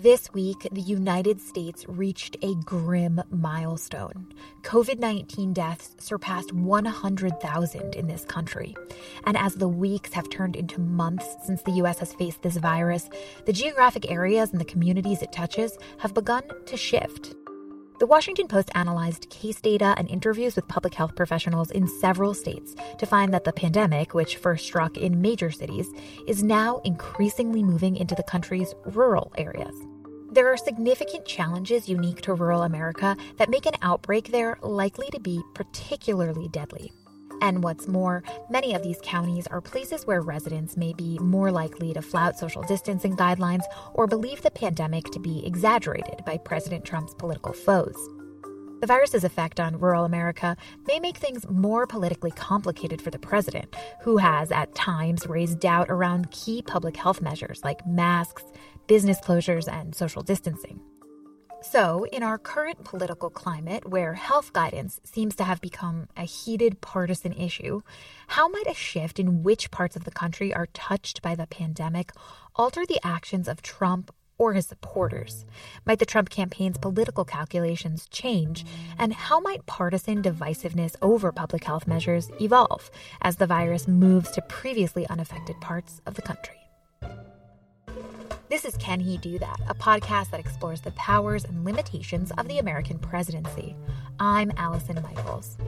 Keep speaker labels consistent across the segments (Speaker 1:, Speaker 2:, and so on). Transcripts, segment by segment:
Speaker 1: This week, the United States reached a grim milestone. COVID 19 deaths surpassed 100,000 in this country. And as the weeks have turned into months since the U.S. has faced this virus, the geographic areas and the communities it touches have begun to shift. The Washington Post analyzed case data and interviews with public health professionals in several states to find that the pandemic, which first struck in major cities, is now increasingly moving into the country's rural areas. There are significant challenges unique to rural America that make an outbreak there likely to be particularly deadly. And what's more, many of these counties are places where residents may be more likely to flout social distancing guidelines or believe the pandemic to be exaggerated by President Trump's political foes. The virus's effect on rural America may make things more politically complicated for the president, who has at times raised doubt around key public health measures like masks, business closures, and social distancing. So, in our current political climate, where health guidance seems to have become a heated partisan issue, how might a shift in which parts of the country are touched by the pandemic alter the actions of Trump or his supporters? Might the Trump campaign's political calculations change? And how might partisan divisiveness over public health measures evolve as the virus moves to previously unaffected parts of the country? This is Can He Do That, a podcast that explores the powers and limitations of the American presidency. I'm Allison Michaels.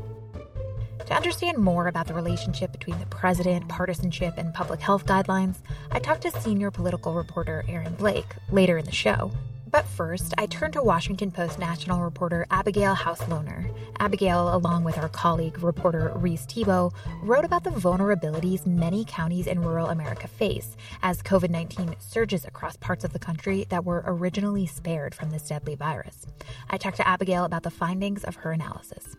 Speaker 1: To understand more about the relationship between the president, partisanship, and public health guidelines, I talked to senior political reporter Aaron Blake later in the show. But first, I turn to Washington Post national reporter Abigail Hauslohner. Abigail, along with our colleague reporter Reis Thebault, wrote about the vulnerabilities many counties in rural America face as COVID 19 surges across parts of the country that were originally spared from this deadly virus. I talked to Abigail about the findings of her analysis.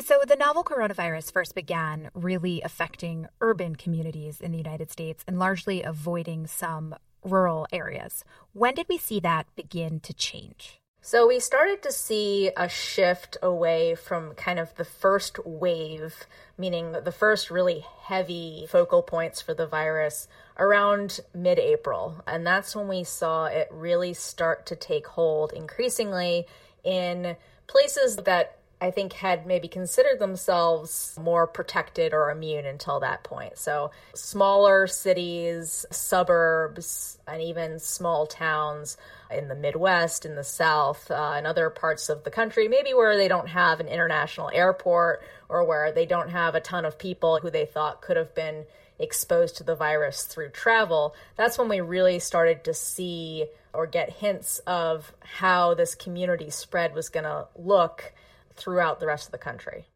Speaker 1: So, the novel coronavirus first began really affecting urban communities in the United States and largely avoiding some rural areas. When did we see that begin to change?
Speaker 2: So we started to see a shift away from kind of the first wave, meaning the first really heavy focal points for the virus around mid April. And that's when we saw it really start to take hold increasingly in places that I think had maybe considered themselves more protected or immune until that point. So, smaller cities, suburbs, and even small towns in the Midwest, in the South, uh, and other parts of the country, maybe where they don't have an international airport or where they don't have a ton of people who they thought could have been exposed to the virus through travel. That's when we really started to see or get hints of how this community spread was going to look throughout the rest of the country.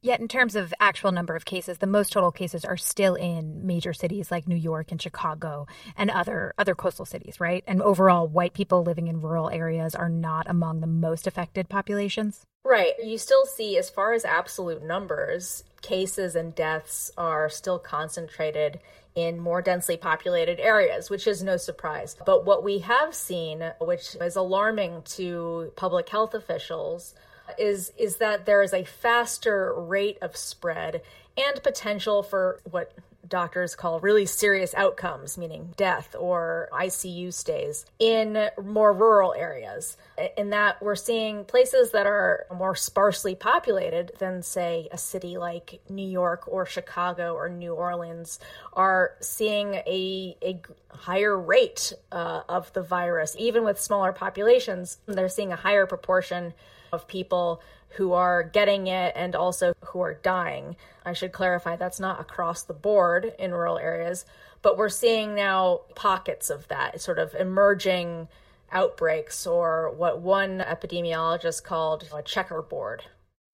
Speaker 1: Yet, in terms of actual number of cases, the most total cases are still in major cities like New York and Chicago and other other coastal cities, right? And overall, white people living in rural areas are not among the most affected populations.
Speaker 2: Right. You still see, as far as absolute numbers, cases and deaths are still concentrated in more densely populated areas, which is no surprise. But what we have seen, which is alarming to public health officials, is is that there is a faster rate of spread and potential for what doctors call really serious outcomes, meaning death or ICU stays in more rural areas. In that we're seeing places that are more sparsely populated than, say, a city like New York or Chicago or New Orleans are seeing a, a higher rate uh, of the virus. Even with smaller populations, they're seeing a higher proportion of people who are getting it and also who are dying. I should clarify that's not across the board in rural areas, but we're seeing now pockets of that sort of emerging outbreaks or what one epidemiologist called a checkerboard.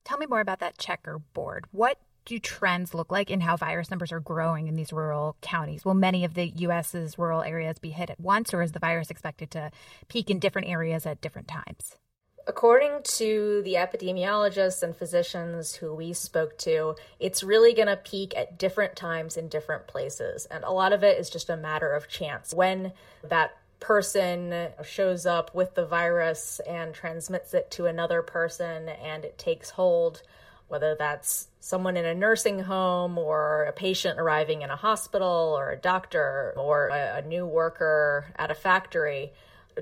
Speaker 1: Tell me more about that checkerboard. What do trends look like in how virus numbers are growing in these rural counties? Will many of the U.S.'s rural areas be hit at once, or is the virus expected to peak in different areas at different times?
Speaker 2: According to the epidemiologists and physicians who we spoke to, it's really going to peak at different times in different places. And a lot of it is just a matter of chance. When that person shows up with the virus and transmits it to another person and it takes hold, whether that's someone in a nursing home or a patient arriving in a hospital or a doctor or a, a new worker at a factory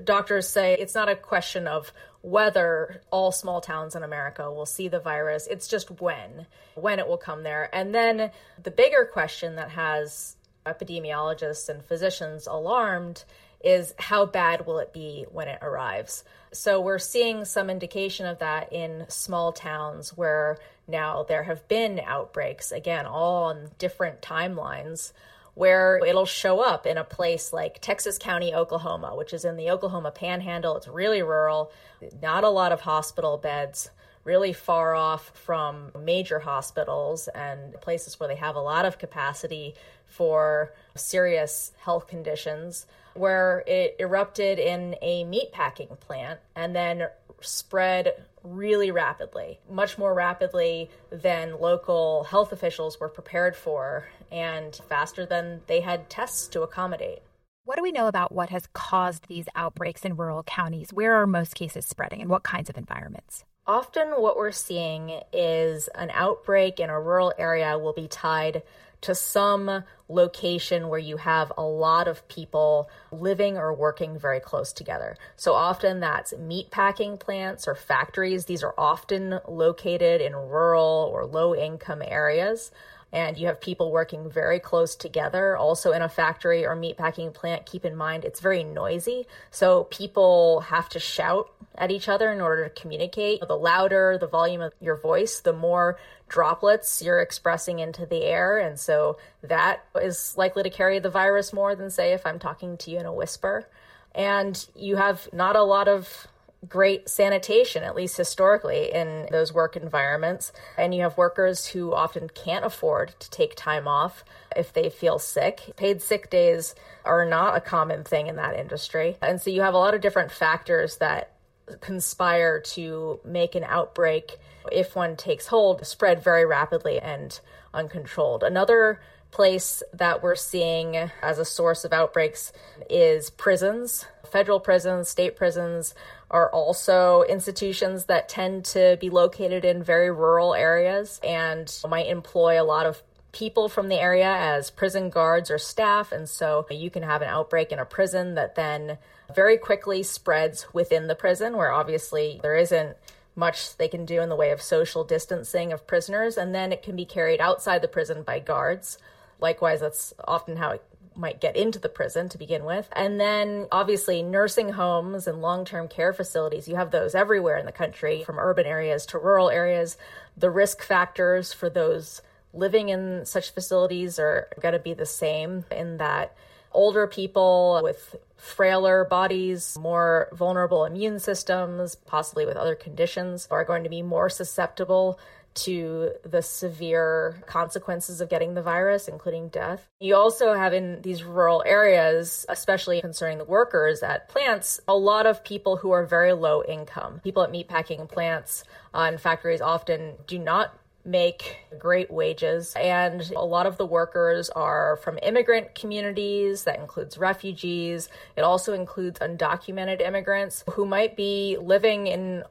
Speaker 2: doctors say it's not a question of whether all small towns in America will see the virus, it's just when, when it will come there. And then the bigger question that has epidemiologists and physicians alarmed is how bad will it be when it arrives? So we're seeing some indication of that in small towns where now there have been outbreaks, again, all on different timelines, where it'll show up in a place like Texas County, Oklahoma, which is in the Oklahoma panhandle. It's really rural, not a lot of hospital beds, really far off from major hospitals and places where they have a lot of capacity for serious health conditions, where it erupted in a meatpacking plant and then spread really rapidly, much more rapidly than local health officials were prepared for, and faster than they had tests to accommodate.
Speaker 1: What do we know about what has caused these outbreaks in rural counties? Where are most cases spreading and what kinds of environments?
Speaker 2: Often, what we're seeing is an outbreak in a rural area will be tied to some location where you have a lot of people living or working very close together. So often that's meat packing plants or factories. These are often located in rural or low income areas and you have people working very close together also in a factory or meatpacking plant. Keep in mind it's very noisy so people have to shout at each other in order to communicate. The louder the volume of your voice the more droplets you're expressing into the air. And so that is likely to carry the virus more than say if i'm talking to you in a whisper. And you have not a lot of great sanitation, at least historically, in those work environments. And you have workers who often can't afford to take time off if they feel sick. Paid sick days are not a common thing in that industry. And so you have a lot of different factors that conspire to make an outbreak, if one takes hold, spread very rapidly and uncontrolled. Another place that we're seeing as a source of outbreaks is prisons. Federal prisons, state prisons are also institutions that tend to be located in very rural areas and might employ a lot of people from the area as prison guards or staff. And so you can have an outbreak in a prison that then very quickly spreads within the prison, where obviously there isn't much they can do in the way of social distancing of prisoners. And then it can be carried outside the prison by guards. Likewise, that's often how it might get into the prison to begin with. And then obviously nursing homes and long-term care facilities, you have those everywhere in the country from urban areas to rural areas. The risk factors for those living in such facilities are going to be the same in that older people with frailer bodies, more vulnerable immune systems, possibly with other conditions, are going to be more susceptible to the severe consequences of getting the virus, including death. You also have in these rural areas, especially concerning the workers at plants, a lot of people who are very low income. People at meatpacking plants uh, and factories often do not make great wages and a lot of the workers are from immigrant communities that includes refugees it also includes undocumented immigrants who might be living in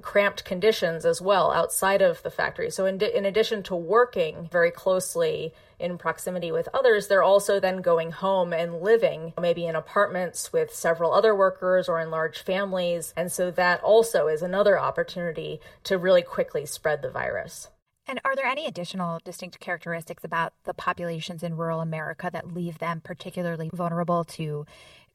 Speaker 2: cramped conditions as well outside of the factory. So, in, in addition to working very closely in proximity with others, they're also then going home and living maybe in apartments with several other workers or in large families. And so, that also is another opportunity to really quickly spread the virus.
Speaker 1: And are there any additional distinct characteristics about the populations in rural America that leave them particularly vulnerable to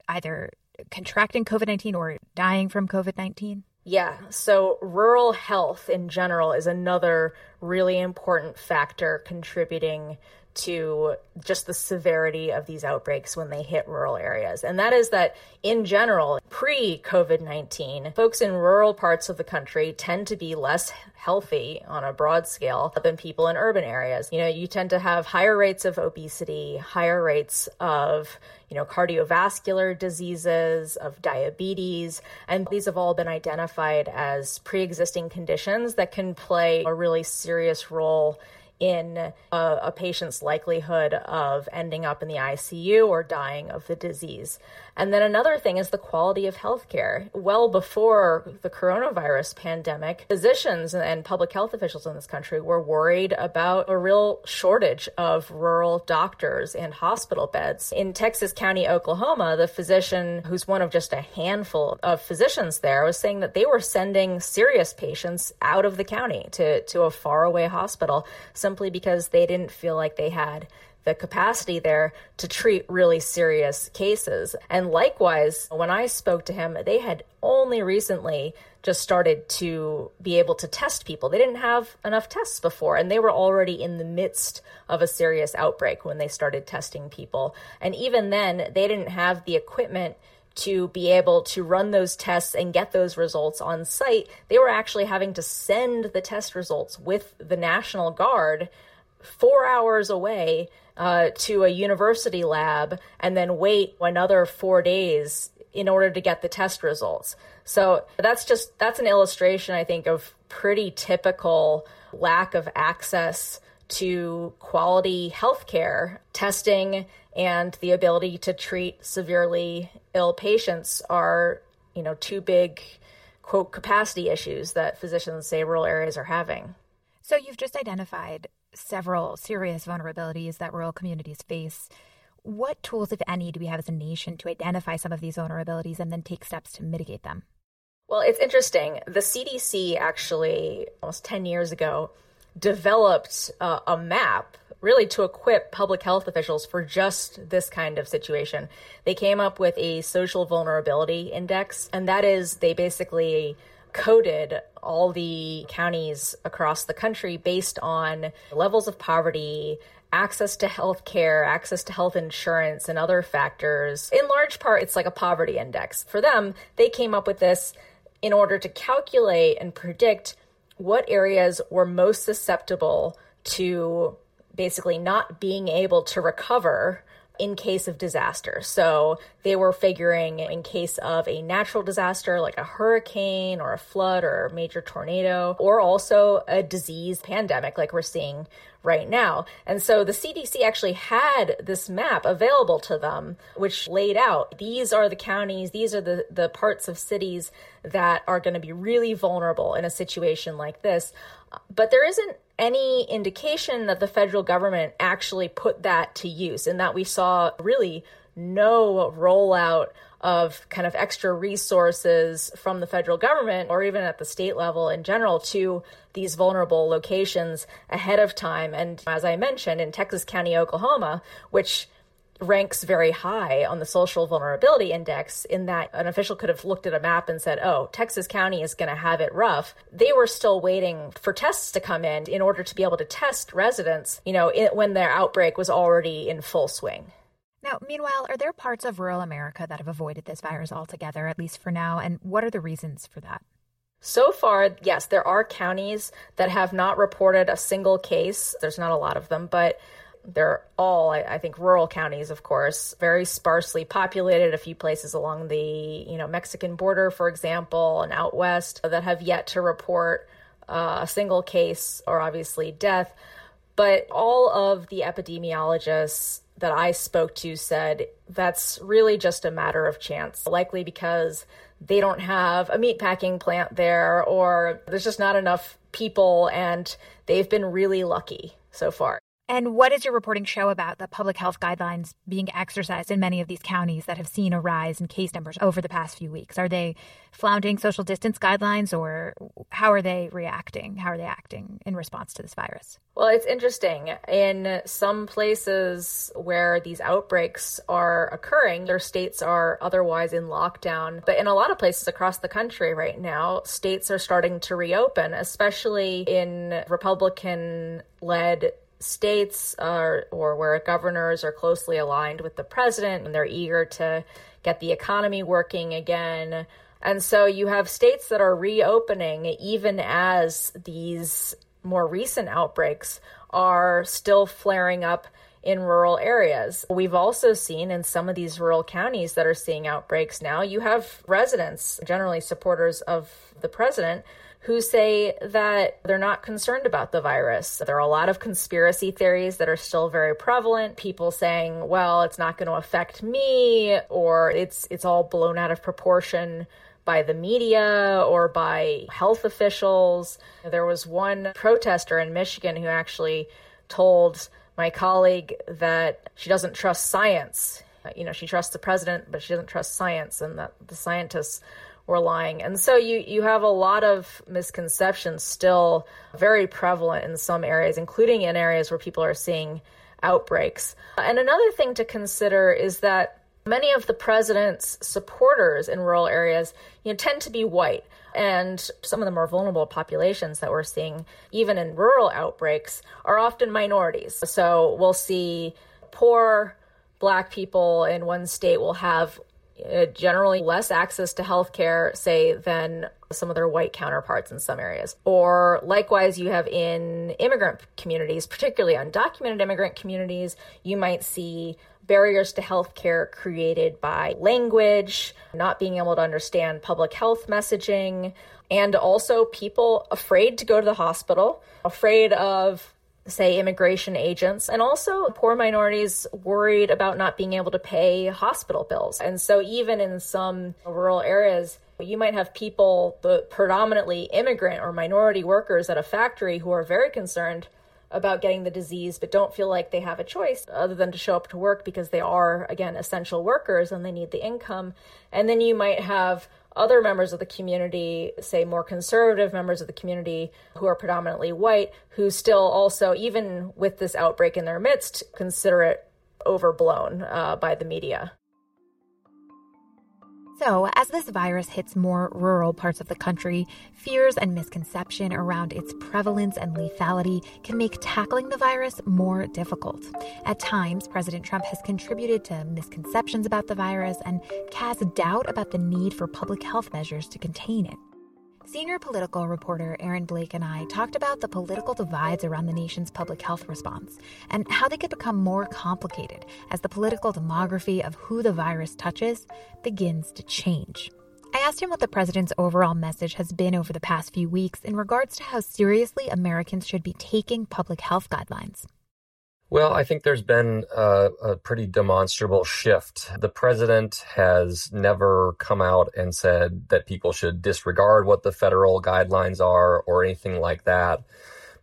Speaker 1: either contracting COVID 19 or dying from COVID 19?
Speaker 2: Yeah, so rural health in general is another really important factor contributing to just the severity of these outbreaks when they hit rural areas. And that is that, in general, pre COVID 19, folks in rural parts of the country tend to be less healthy on a broad scale than people in urban areas. You know, you tend to have higher rates of obesity, higher rates of, you know, cardiovascular diseases, of diabetes, and these have all been identified as pre existing conditions that can play a really serious role in a, a, patient's likelihood of ending up in the ICU or dying of the disease. And then another thing is the quality of healthcare. Well before the coronavirus pandemic, physicians and public health officials in this country were worried about a real shortage of rural doctors and hospital beds. In Texas County, Oklahoma, the physician who's one of just a handful of physicians there was saying that they were sending serious patients out of the county to, to a faraway hospital simply because they didn't feel like they had the capacity there to treat really serious cases. And likewise, when I spoke to him, they had only recently just started to be able to test people. They didn't have enough tests before, and they were already in the midst of a serious outbreak when they started testing people. And even then, they didn't have the equipment to be able to run those tests and get those results on site. They were actually having to send the test results with the National Guard four hours away uh, to a university lab and then wait another four days in order to get the test results. So that's just that's an illustration, I think, of pretty typical lack of access to quality healthcare testing and the ability to treat severely ill patients are, you know, two big quote capacity issues that physicians say rural areas are having.
Speaker 1: So you've just identified several serious vulnerabilities that rural communities face. What tools, if any, do we have as a nation to identify some of these vulnerabilities and then take steps to mitigate them?
Speaker 2: Well, it's interesting. The CDC actually, almost 10 years ago, developed uh, a map really to equip public health officials for just this kind of situation. They came up with a social vulnerability index, and that is they basically coded all the counties across the country based on levels of poverty, access to health care, access to health insurance, and other factors. In large part, it's like a poverty index. For them, they came up with this in order to calculate and predict what areas were most susceptible to basically not being able to recover in case of disaster. So they were figuring in case of a natural disaster like a hurricane or a flood or a major tornado, or also a disease pandemic like we're seeing right now. And so the CDC actually had this map available to them, which laid out these are the counties, these are the, the parts of cities that are going to be really vulnerable in a situation like this. But there isn't any indication that the federal government actually put that to use and that we saw really no rollout of kind of extra resources from the federal government or even at the state level in general to these vulnerable locations ahead of time. And as I mentioned, in Texas County, Oklahoma, which ranks very high on the social vulnerability index in that an official could have looked at a map and said, oh, Texas County is going to have it rough. They were still waiting for tests to come in in order to be able to test residents, you know, when their outbreak was already in full swing.
Speaker 1: Now, meanwhile, are there parts of rural America that have avoided this virus altogether, at least for now? And what are the reasons for that?
Speaker 2: So far, yes, there are counties that have not reported a single case. There's not a lot of them, but they're all, I, I, think, rural counties, of course, very sparsely populated. A few places along the, you know, Mexican border, for example, and out west that have yet to report uh, a single case or obviously death. But all of the epidemiologists that I spoke to said that's really just a matter of chance, likely because they don't have a meatpacking plant there or there's just not enough people and they've been really lucky so far.
Speaker 1: And what does your reporting show about the public health guidelines being exercised in many of these counties that have seen a rise in case numbers over the past few weeks? Are they flaunting social distance guidelines or how are they reacting? How are they acting in response to this virus?
Speaker 2: Well, it's interesting. In some places where these outbreaks are occurring, their states are otherwise in lockdown. But in a lot of places across the country right now, states are starting to reopen, especially in Republican led states are, or where governors are closely aligned with the president and they're eager to get the economy working again. And so you have states that are reopening even as these more recent outbreaks are still flaring up in rural areas. We've also seen in some of these rural counties that are seeing outbreaks now, you have residents, generally supporters of the president, who say that they're not concerned about the virus. There are a lot of conspiracy theories that are still very prevalent. People saying, well, it's not going to affect me or it's it's all blown out of proportion by the media or by health officials. There was one protester in Michigan who actually told my colleague that she doesn't trust science. You know, she trusts the president, but she doesn't trust science, and that the scientists were lying. And so you, you have a lot of misconceptions still very prevalent in some areas, including in areas where people are seeing outbreaks. And another thing to consider is that many of the president's supporters in rural areas you know, tend to be white. And some of the more vulnerable populations that we're seeing, even in rural outbreaks, are often minorities. So we'll see poor black people in one state will have uh, generally less access to health care, say, than some of their white counterparts in some areas. Or likewise, you have in immigrant communities, particularly undocumented immigrant communities, you might see barriers to health care created by language, not being able to understand public health messaging, and also people afraid to go to the hospital, afraid of say immigration agents and also poor minorities worried about not being able to pay hospital bills. And so even in some rural areas, you might have people, the predominantly immigrant or minority workers at a factory who are very concerned about getting the disease but don't feel like they have a choice other than to show up to work because they are again essential workers and they need the income. And then you might have other members of the community, say more conservative members of the community who are predominantly white, who still also, even with this outbreak in their midst, consider it overblown uh, by the media.
Speaker 1: So, as this virus hits more rural parts of the country, fears and misconception around its prevalence and lethality can make tackling the virus more difficult. At times, President Trump has contributed to misconceptions about the virus and cast doubt about the need for public health measures to contain it. Senior political reporter Aaron Blake and I talked about the political divides around the nation's public health response and how they could become more complicated as the political demography of who the virus touches begins to change. I asked him what the president's overall message has been over the past few weeks in regards to how seriously Americans should be taking public health guidelines.
Speaker 3: Well, I think there's been a, a, pretty demonstrable shift. The president has never come out and said that people should disregard what the federal guidelines are or anything like that.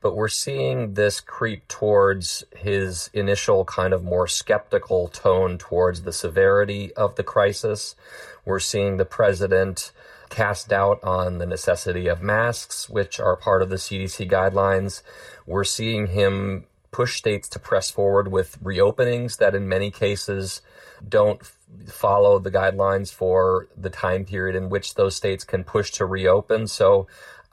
Speaker 3: But we're seeing this creep towards his initial kind of more skeptical tone towards the severity of the crisis. We're seeing the president cast doubt on the necessity of masks, which are part of the CDC guidelines. We're seeing him push states to press forward with reopenings that in many cases don't follow the guidelines for the time period in which those states can push to reopen. So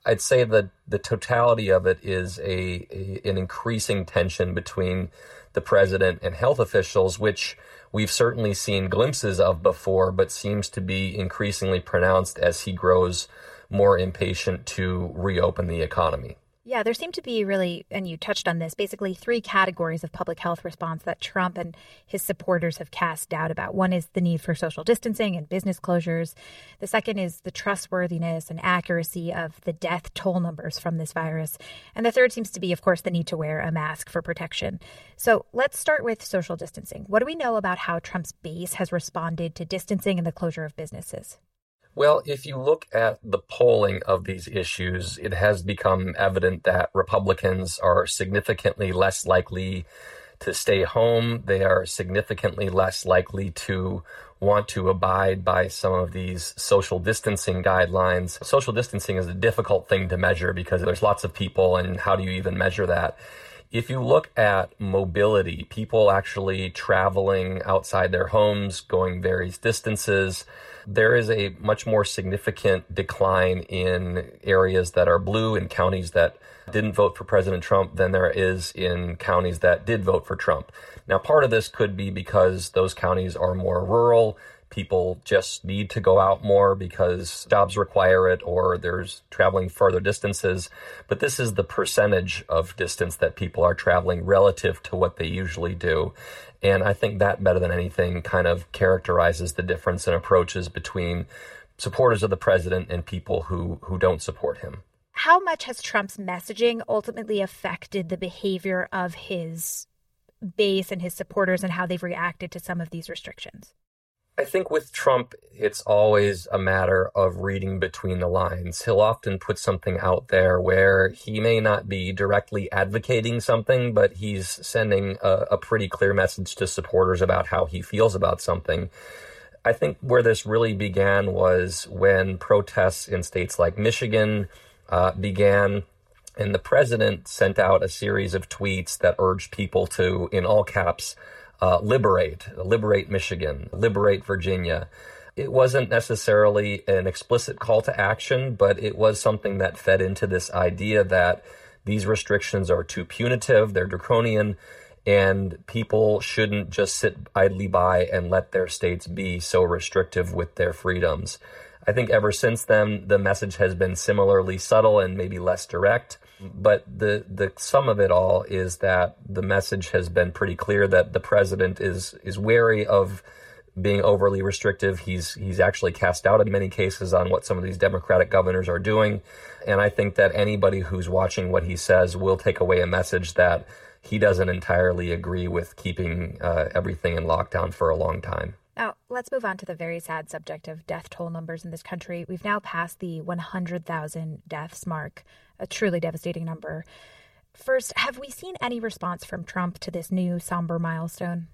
Speaker 3: I'd say that the totality of it is a, a, an increasing tension between the president and health officials, which we've certainly seen glimpses of before, but seems to be increasingly pronounced as he grows more impatient to reopen the economy.
Speaker 1: Yeah, there seem to be really, and you touched on this, basically three categories of public health response that Trump and his supporters have cast doubt about. One is the need for social distancing and business closures. The second is the trustworthiness and accuracy of the death toll numbers from this virus. And the third seems to be, of course, the need to wear a mask for protection. So let's start with social distancing. What do we know about how Trump's base has responded to distancing and the closure of businesses?
Speaker 3: Well, if you look at the polling of these issues, it has become evident that Republicans are significantly less likely to stay home. They are significantly less likely to want to abide by some of these social distancing guidelines. Social distancing is a difficult thing to measure because there's lots of people, and how do you even measure that? If you look at mobility, people actually traveling outside their homes, going various distances, there is a much more significant decline in areas that are blue and counties that didn't vote for President Trump than there is in counties that did vote for Trump. Now, part of this could be because those counties are more rural. People just need to go out more because jobs require it or there's traveling further distances. But this is the percentage of distance that people are traveling relative to what they usually do. And I think that better than anything kind of characterizes the difference in approaches between supporters of the president and people who, who don't support him.
Speaker 1: how much has Trump's messaging ultimately affected the behavior of his base and his supporters and how they've reacted to some of these restrictions?
Speaker 3: I think with Trump, it's always a matter of reading between the lines. He'll often put something out there where he may not be directly advocating something, but he's sending a, a pretty clear message to supporters about how he feels about something. I think where this really began was when protests in states like Michigan uh, began, and the president sent out a series of tweets that urged people to, in all caps, uh, liberate, liberate Michigan, liberate Virginia. It wasn't necessarily an explicit call to action, but it was something that fed into this idea that these restrictions are too punitive, they're draconian, and people shouldn't just sit idly by and let their states be so restrictive with their freedoms. I think ever since then, the message has been similarly subtle and maybe less direct. But the, the sum of it all is that the message has been pretty clear that the president is, is wary of being overly restrictive. He's, he's actually cast out in many cases on what some of these Democratic governors are doing. And I think that anybody who's watching what he says will take away a message that he doesn't entirely agree with keeping uh, everything in lockdown for a long time.
Speaker 1: Now, let's move on to the very sad subject of death toll numbers in this country. We've now passed the 100,000 deaths mark, a truly devastating number. First, have we seen any response from Trump to this new somber milestone?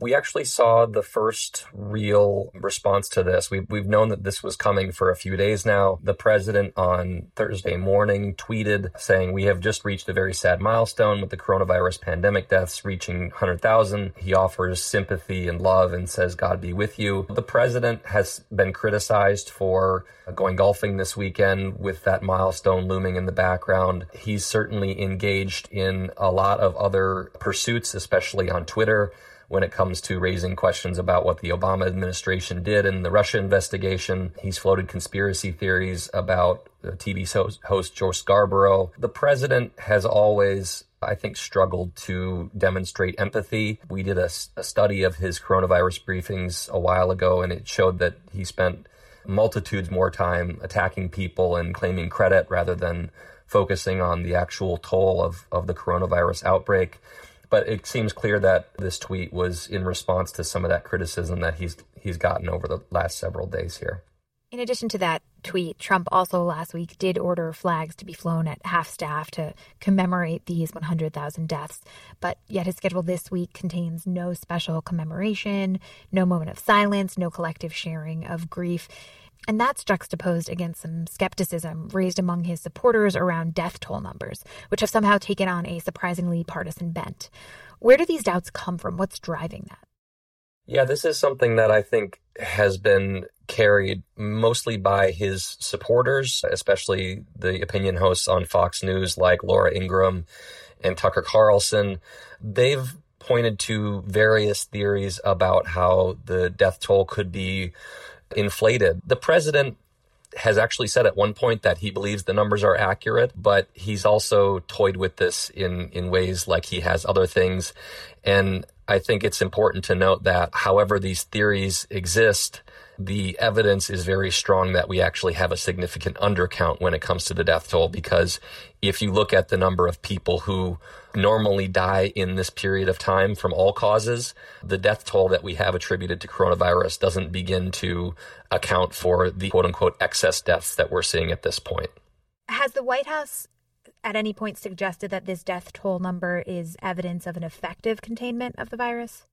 Speaker 3: We actually saw the first real response to this. We've, we've known that this was coming for a few days now. The president on Thursday morning tweeted saying, We have just reached a very sad milestone with the coronavirus pandemic deaths reaching 100,000. He offers sympathy and love and says, God be with you. The president has been criticized for going golfing this weekend with that milestone looming in the background. He's certainly engaged in a lot of other pursuits, especially on Twitter when it comes to raising questions about what the Obama administration did in the Russia investigation. He's floated conspiracy theories about TV host Joe Scarborough. The president has always I think, struggled to demonstrate empathy. We did a, a, study of his coronavirus briefings a while ago, and it showed that he spent multitudes more time attacking people and claiming credit rather than focusing on the actual toll of, of the coronavirus outbreak. But it seems clear that this tweet was in response to some of that criticism that he's he's gotten over the last several days here.
Speaker 1: In addition to that tweet, Trump also last week did order flags to be flown at half staff to commemorate these 100,000 deaths. But yet his schedule this week contains no special commemoration, no moment of silence, no collective sharing of grief. And that's juxtaposed against some skepticism raised among his supporters around death toll numbers, which have somehow taken on a surprisingly partisan bent. Where do these doubts come from? What's driving that?
Speaker 3: Yeah, this is something that I think has been carried mostly by his supporters, especially the opinion hosts on Fox News like Laura Ingraham and Tucker Carlson. They've pointed to various theories about how the death toll could be inflated. The president has actually said at one point that he believes the numbers are accurate, but he's also toyed with this in, in ways like he has other things. And I think it's important to note that however these theories exist, the evidence is very strong that we actually have a significant undercount when it comes to the death toll because if you look at the number of people who normally die in this period of time from all causes, the death toll that we have attributed to coronavirus doesn't begin to account for the quote unquote excess deaths that we're seeing at this point.
Speaker 1: Has the White House at any point suggested that this death toll number is evidence of an effective containment of the virus?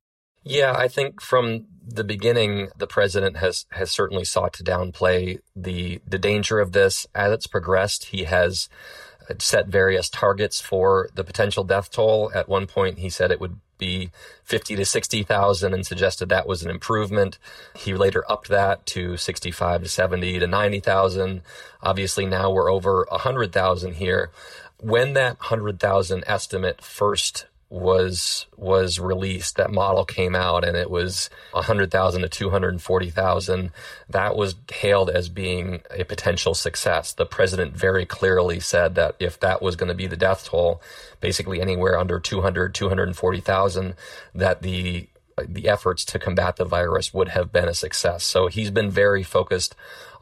Speaker 3: Yeah, I think from the beginning, the president has has certainly sought to downplay the the danger of this. As it's progressed, he has uh, set various targets for the potential death toll. At one point, he said it would be 50 to 60,000 and suggested that was an improvement. He later upped that to 65 to 70 to 90,000. Obviously, now we're over 100,000 here. When that 100,000 estimate first was was released that model came out and it was 100,000 to 240,000 that was hailed as being a potential success. The president very clearly said that if that was going to be the death toll basically anywhere under 200 240,000 that the the efforts to combat the virus would have been a success. So he's been very focused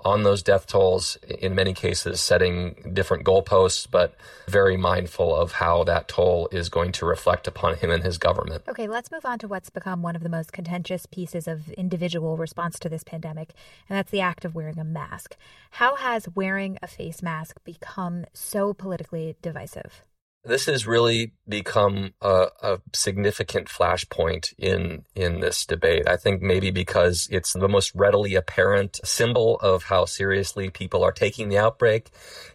Speaker 3: on those death tolls, in many cases setting different goalposts, but very mindful of how that toll is going to reflect upon him and his government.
Speaker 1: Okay, let's move on to what's become one of the most contentious pieces of individual response to this pandemic, and that's the act of wearing a mask. How has wearing a face mask become so politically divisive?
Speaker 3: This has really become a, a, significant flashpoint in in this debate. I think maybe because it's the most readily apparent symbol of how seriously people are taking the outbreak.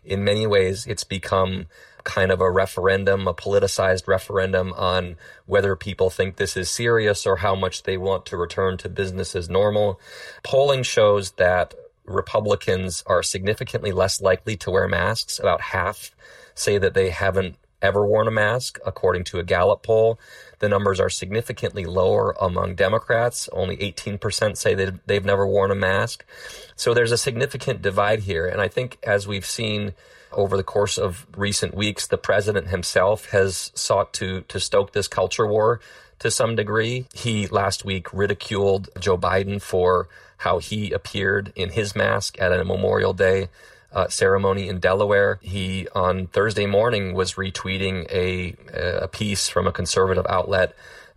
Speaker 3: In many ways, it's become kind of a referendum, a politicized referendum on whether people think this is serious or how much they want to return to business as normal. Polling shows that Republicans are significantly less likely to wear masks. About half say that they haven't ever worn a mask, according to a Gallup poll. The numbers are significantly lower among Democrats. Only 18% say that they've never worn a mask. So there's a significant divide here. And I think as we've seen over the course of recent weeks, the president himself has sought to, to stoke this culture war to some degree. He last week ridiculed Joe Biden for how he appeared in his mask at a Memorial Day uh, ceremony in Delaware. He on Thursday morning was retweeting a a piece from a conservative outlet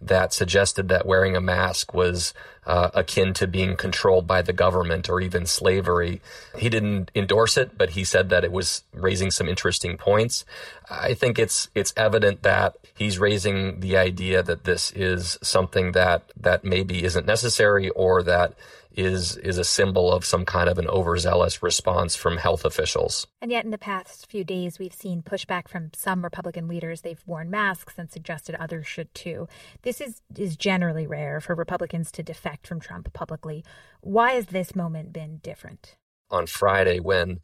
Speaker 3: that suggested that wearing a mask was uh, akin to being controlled by the government or even slavery. He didn't endorse it, but he said that it was raising some interesting points. I think it's it's evident that he's raising the idea that this is something that that maybe isn't necessary or that is is a symbol of some kind of an overzealous response from health officials.
Speaker 1: And yet in the past few days we've seen pushback from some Republican leaders. They've worn masks and suggested others should too. This is is generally rare for Republicans to defect from Trump publicly. Why has this moment been different?
Speaker 3: on Friday when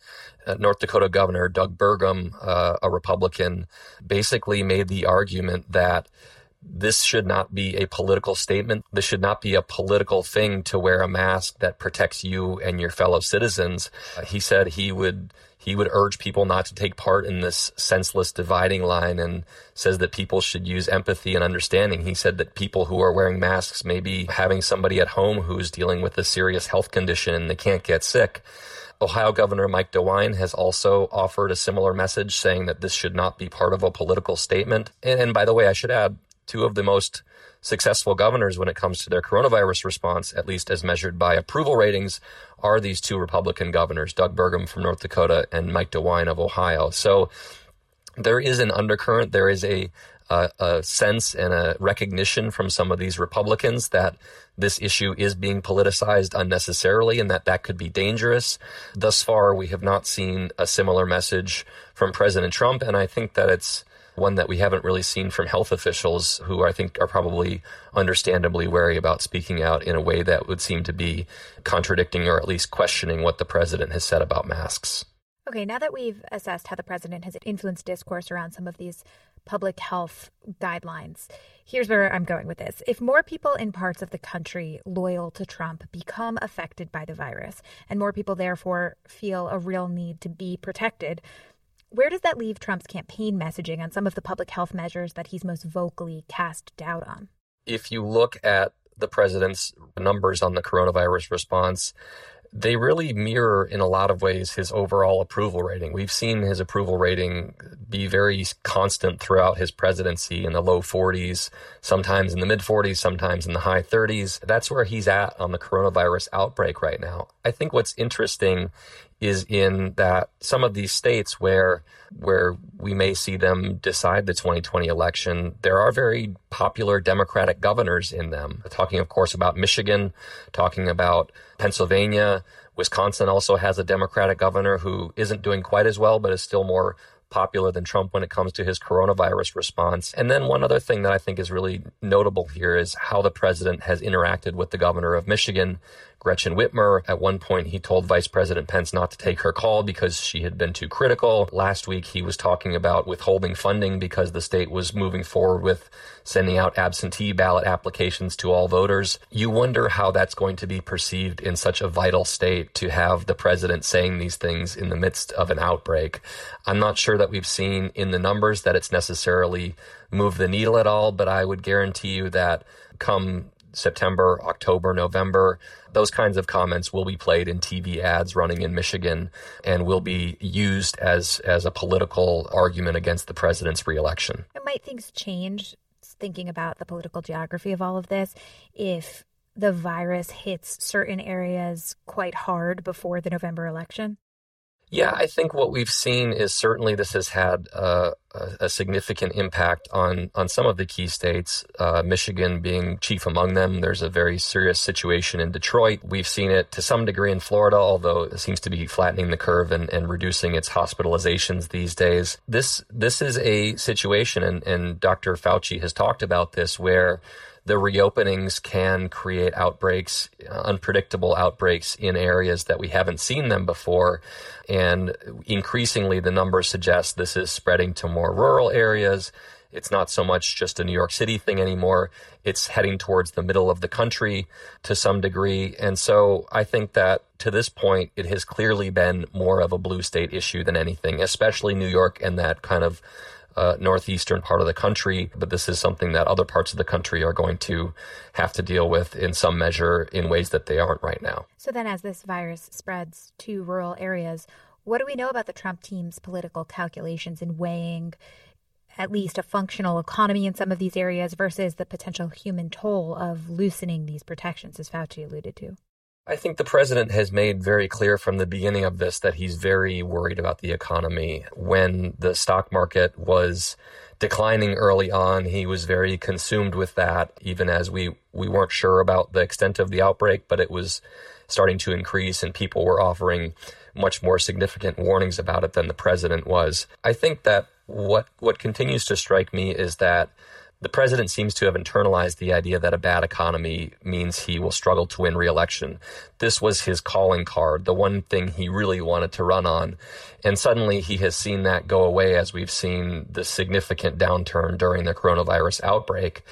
Speaker 3: uh, North Dakota Governor Doug Burgum, uh, a Republican, basically made the argument that this should not be a political statement. This should not be a political thing to wear a mask that protects you and your fellow citizens. Uh, he said he would he would urge people not to take part in this senseless dividing line and says that people should use empathy and understanding. He said that people who are wearing masks may be having somebody at home who's dealing with a serious health condition and they can't get sick. Ohio Governor Mike DeWine has also offered a similar message saying that this should not be part of a political statement. And, and by the way, I should add, two of the most successful governors when it comes to their coronavirus response, at least as measured by approval ratings, are these two Republican governors, Doug Burgum from North Dakota and Mike DeWine of Ohio. So there is an undercurrent. There is a, a, a sense and a recognition from some of these Republicans that this issue is being politicized unnecessarily and that that could be dangerous. Thus far, we have not seen a similar message from President Trump, and I think that it's one that we haven't really seen from health officials who I think are probably understandably wary about speaking out in a way that would seem to be contradicting or at least questioning what the president has said about masks.
Speaker 1: Okay, now that we've assessed how the president has influenced discourse around some of these public health guidelines, here's where I'm going with this. If more people in parts of the country loyal to Trump become affected by the virus, and more people therefore feel a real need to be protected, where does that leave Trump's campaign messaging on some of the public health measures that he's most vocally cast doubt on?
Speaker 3: If you look at the president's numbers on the coronavirus response, they really mirror in a lot of ways his overall approval rating. We've seen his approval rating be very constant throughout his presidency in the low 40s, sometimes in the mid 40s, sometimes in the high 30s. That's where he's at on the coronavirus outbreak right now. I think what's interesting is in that some of these states where where we may see them decide the 2020 election, there are very popular Democratic governors in them. Talking, of course, about Michigan, talking about Pennsylvania. Wisconsin also has a Democratic governor who isn't doing quite as well, but is still more popular than Trump when it comes to his coronavirus response. And then one other thing that I think is really notable here is how the president has interacted with the governor of Michigan Gretchen Whitmer. At one point, he told Vice President Pence not to take her call because she had been too critical. Last week, he was talking about withholding funding because the state was moving forward with sending out absentee ballot applications to all voters. You wonder how that's going to be perceived in such a vital state to have the president saying these things in the midst of an outbreak. I'm not sure that we've seen in the numbers that it's necessarily moved the needle at all, but I would guarantee you that come September, October, November. Those kinds of comments will be played in TV ads running in Michigan and will be used as, as a political argument against the president's reelection.
Speaker 1: Might things change, thinking about the political geography of all of this, if the virus hits certain areas quite hard before the November election?
Speaker 3: Yeah, I think what we've seen is certainly this has had uh, a, significant impact on on some of the key states. Uh, Michigan being chief among them. There's a very serious situation in Detroit. We've seen it to some degree in Florida, although it seems to be flattening the curve and, and reducing its hospitalizations these days. This this is a situation, and, and Dr. Fauci has talked about this, where the reopenings can create outbreaks, uh, unpredictable outbreaks in areas that we haven't seen them before. And increasingly, the numbers suggest this is spreading to more rural areas. It's not so much just a New York City thing anymore. It's heading towards the middle of the country to some degree. And so I think that to this point, it has clearly been more of a blue state issue than anything, especially New York and that kind of uh, northeastern part of the country, but this is something that other parts of the country are going to have to deal with in some measure in ways that they aren't right now.
Speaker 1: So then, as this virus spreads to rural areas, what do we know about the Trump team's political calculations in weighing at least a functional economy in some of these areas versus the potential human toll of loosening these protections, as Fauci alluded to?
Speaker 3: I think the president has made very clear from the beginning of this that he's very worried about the economy. When the stock market was declining early on, he was very consumed with that, even as we, we weren't sure about the extent of the outbreak, but it was starting to increase and people were offering much more significant warnings about it than the president was. I think that what what continues to strike me is that the president seems to have internalized the idea that a bad economy means he will struggle to win re-election. This was his calling card, the one thing he really wanted to run on. And suddenly he has seen that go away as we've seen the significant downturn during the coronavirus outbreak.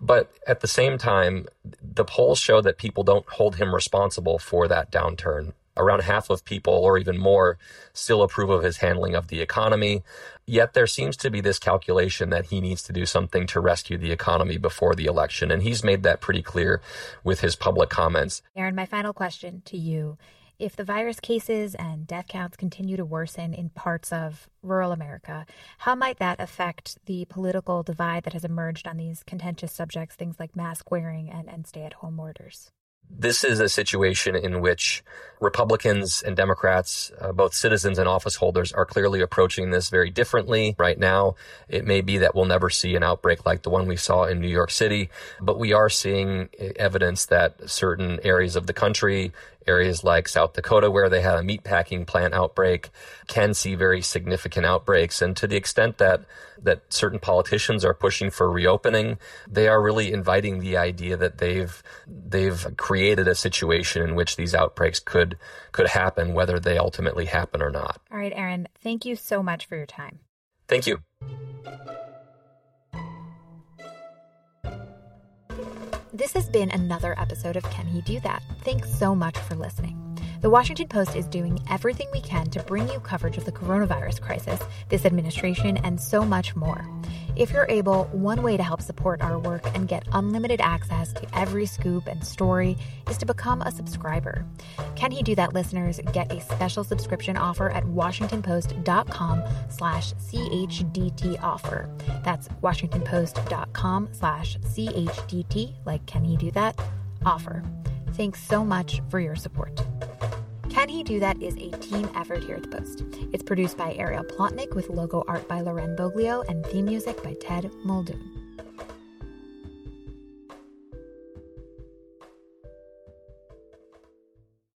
Speaker 3: But at the same time, the polls show that people don't hold him responsible for that downturn around half of people, or even more, still approve of his handling of the economy. Yet there seems to be this calculation that he needs to do something to rescue the economy before the election. And he's made that pretty clear with his public comments.
Speaker 1: Aaron, my final question to you. If the virus cases and death counts continue to worsen in parts of rural America, how might that affect the political divide that has emerged on these contentious subjects, things like mask wearing and, and stay at home orders?
Speaker 3: This is a situation in which Republicans and Democrats, uh, both citizens and office holders, are clearly approaching this very differently right now. It may be that we'll never see an outbreak like the one we saw in New York City, but we are seeing evidence that certain areas of the country, areas like South Dakota, where they had a meatpacking plant outbreak, can see very significant outbreaks. And to the extent that that certain politicians are pushing for reopening, they are really inviting the idea that they've they've created a situation in which these outbreaks could could happen, whether they ultimately happen or not.
Speaker 1: All right, Aaron, thank you so much for your time.
Speaker 3: Thank you.
Speaker 1: This has been another episode of Can He Do That? Thanks so much for listening. The Washington Post is doing everything we can to bring you coverage of the coronavirus crisis, this administration, and so much more. If you're able, one way to help support our work and get unlimited access to every scoop and story is to become a subscriber. Can he do that, listeners? Get a special subscription offer at washingtonpost.com slash CHDT offer. That's washingtonpost.com slash CHDT, like can he do that? Offer. Thanks so much for your support. Can He Do That is a team effort here at the Post. It's produced by Ariel Plotnick with logo art by Loren Boglio and theme music by Ted Muldoon.